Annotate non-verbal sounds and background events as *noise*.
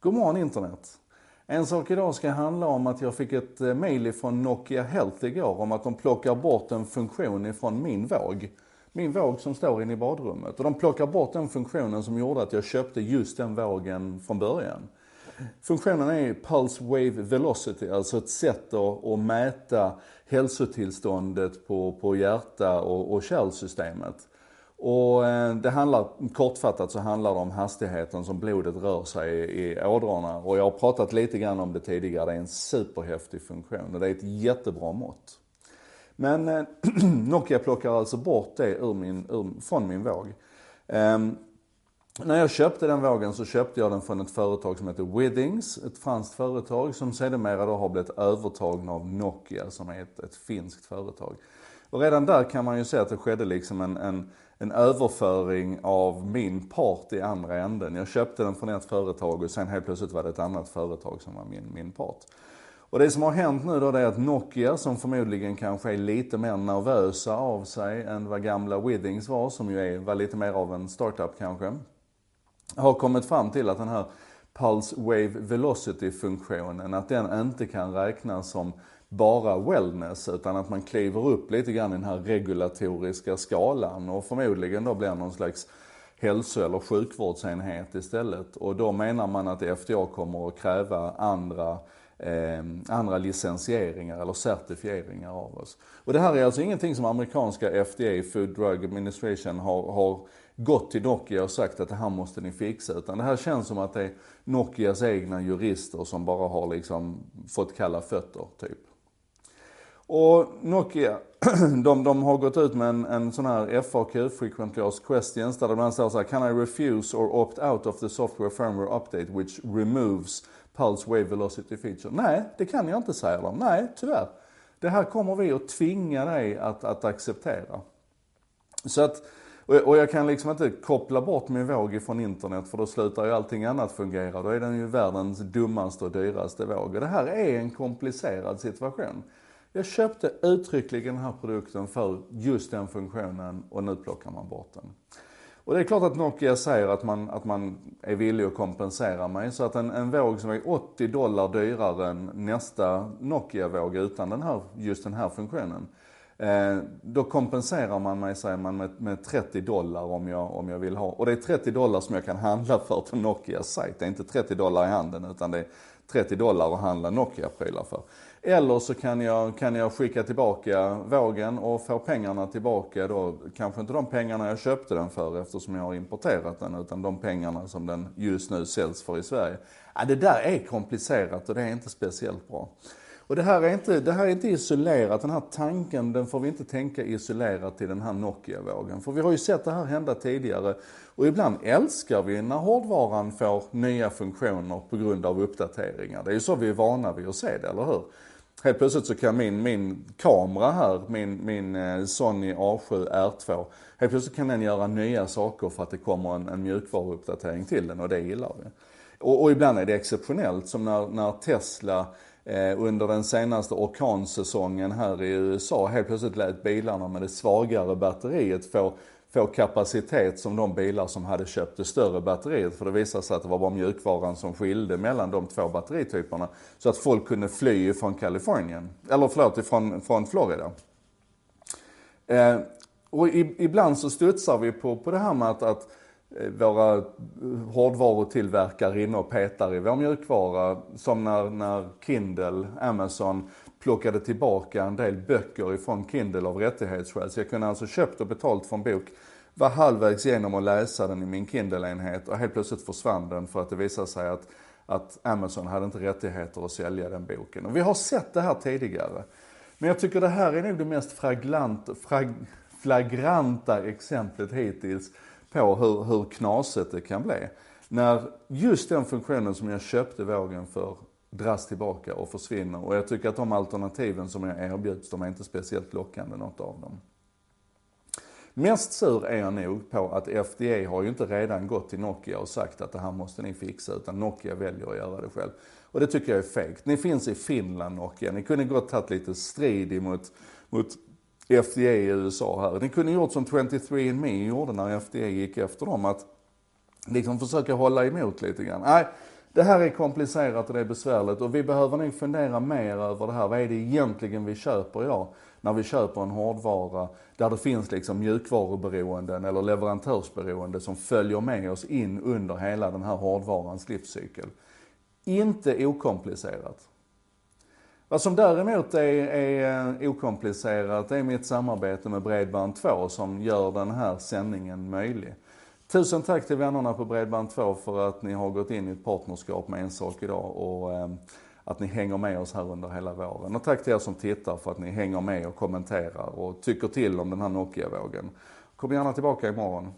God morgon internet. En sak idag ska handla om att jag fick ett eh, mail från Nokia Health igår om att de plockar bort en funktion ifrån min våg. Min våg som står inne i badrummet. Och de plockar bort den funktionen som gjorde att jag köpte just den vågen från början. Funktionen är Pulse Wave Velocity, alltså ett sätt att, mäta hälsotillståndet på, på hjärta och, och kärlsystemet. Och eh, det handlar, kortfattat så handlar det om hastigheten som blodet rör sig i, i ådrorna. Och jag har pratat lite grann om det tidigare, det är en superhäftig funktion och det är ett jättebra mått. Men eh, *clears throat* Nokia plockar alltså bort det ur min, ur, från min våg. Eh, när jag köpte den vågen så köpte jag den från ett företag som heter Withings, ett franskt företag som sedermera då har blivit övertagna av Nokia som är ett, ett finskt företag. Och redan där kan man ju se att det skedde liksom en, en, en överföring av min part i andra änden. Jag köpte den från ett företag och sen helt plötsligt var det ett annat företag som var min, min part. Och det som har hänt nu då det är att Nokia, som förmodligen kanske är lite mer nervösa av sig än vad gamla Withings var, som ju är, var lite mer av en startup kanske, har kommit fram till att den här Pulse Wave Velocity-funktionen, att den inte kan räknas som bara wellness utan att man kliver upp lite grann i den här regulatoriska skalan och förmodligen då blir någon slags hälso eller sjukvårdsenhet istället. Och då menar man att FDA kommer att kräva andra eh, andra licensieringar eller certifieringar av oss. Och det här är alltså ingenting som amerikanska FDA, Food Drug Administration, har, har gått till Nokia och sagt att det här måste ni fixa. Utan det här känns som att det är Nokias egna jurister som bara har liksom fått kalla fötter, typ. Och Nokia, *clears throat* de, de har gått ut med en, en sån här FAQ, Frequently Asked Questions, där det bland annat står Can I refuse or opt out of the software firmware update which removes Pulse Wave Velocity Feature? Nej, det kan jag inte säga dem. Nej, tyvärr. Det här kommer vi att tvinga dig att, att acceptera. Så att, och jag kan liksom inte koppla bort min våg ifrån internet för då slutar ju allting annat fungera. Då är den ju världens dummaste och dyraste våg. Och det här är en komplicerad situation. Jag köpte uttryckligen den här produkten för just den funktionen och nu plockar man bort den. Och det är klart att Nokia säger att man, att man är villig att kompensera mig. Så att en, en våg som är 80 dollar dyrare än nästa Nokia-våg utan den här, just den här funktionen. Eh, då kompenserar man mig, säger man, med, med 30 dollar om jag, om jag vill ha. Och det är 30 dollar som jag kan handla för på Nokias sajt. Det är inte 30 dollar i handen utan det är 30 dollar att handla Nokia-prylar för. Eller så kan jag, kan jag skicka tillbaka vågen och få pengarna tillbaka då. Kanske inte de pengarna jag köpte den för eftersom jag har importerat den, utan de pengarna som den just nu säljs för i Sverige. Ja, det där är komplicerat och det är inte speciellt bra. Och det här, är inte, det här är inte isolerat, den här tanken den får vi inte tänka isolerat till den här Nokia-vågen. För vi har ju sett det här hända tidigare och ibland älskar vi när hårdvaran får nya funktioner på grund av uppdateringar. Det är ju så vi är vana vid att se det, eller hur? Helt plötsligt så kan min, min kamera här, min, min eh, Sony A7 R2, helt plötsligt kan den göra nya saker för att det kommer en, en mjukvaruuppdatering till den och det gillar vi. Och, och ibland är det exceptionellt, som när, när Tesla Eh, under den senaste orkansäsongen här i USA helt plötsligt lät bilarna med det svagare batteriet få få kapacitet som de bilar som hade köpt det större batteriet. För det visade sig att det var bara mjukvaran som skilde mellan de två batterityperna. Så att folk kunde fly från Kalifornien, eller förlåt, ifrån, från Florida. Eh, och i, ibland så studsar vi på, på det här med att, att Eh, våra hårdvarutillverkare inne och petar i vår mjukvara. Som när, när Kindle, Amazon plockade tillbaka en del böcker ifrån Kindle av rättighetsskäl. Så jag kunde alltså köpt och betalt för en bok, var halvvägs igenom att läsa den i min Kindle-enhet och helt plötsligt försvann den för att det visade sig att, att Amazon hade inte rättigheter att sälja den boken. Och vi har sett det här tidigare. Men jag tycker det här är nog det mest fraglant, frag, flagranta exemplet hittills på hur, hur knasigt det kan bli. När just den funktionen som jag köpte vågen för dras tillbaka och försvinner. Och jag tycker att de alternativen som jag erbjuds, de är inte speciellt lockande något av dem. Mest sur är jag nog på att FDA har ju inte redan gått till Nokia och sagt att det här måste ni fixa, utan Nokia väljer att göra det själv. Och det tycker jag är fegt. Ni finns i Finland Nokia, ni kunde gott tagit lite strid emot mot FDA i USA här. Ni kunde gjort som 23andMe gjorde när FDA gick efter dem, att liksom försöka hålla emot lite grann. Nej, Det här är komplicerat och det är besvärligt och vi behöver nog fundera mer över det här. Vad är det egentligen vi köper idag? När vi köper en hårdvara där det finns liksom mjukvaruberoenden eller leverantörsberoende som följer med oss in under hela den här hårdvarans livscykel. Inte okomplicerat. Vad som däremot är, är eh, okomplicerat är mitt samarbete med Bredband2 som gör den här sändningen möjlig. Tusen tack till vännerna på Bredband2 för att ni har gått in i ett partnerskap med En sak idag och eh, att ni hänger med oss här under hela våren. Och tack till er som tittar för att ni hänger med och kommenterar och tycker till om den här Nokia-vågen. Kom gärna tillbaka imorgon.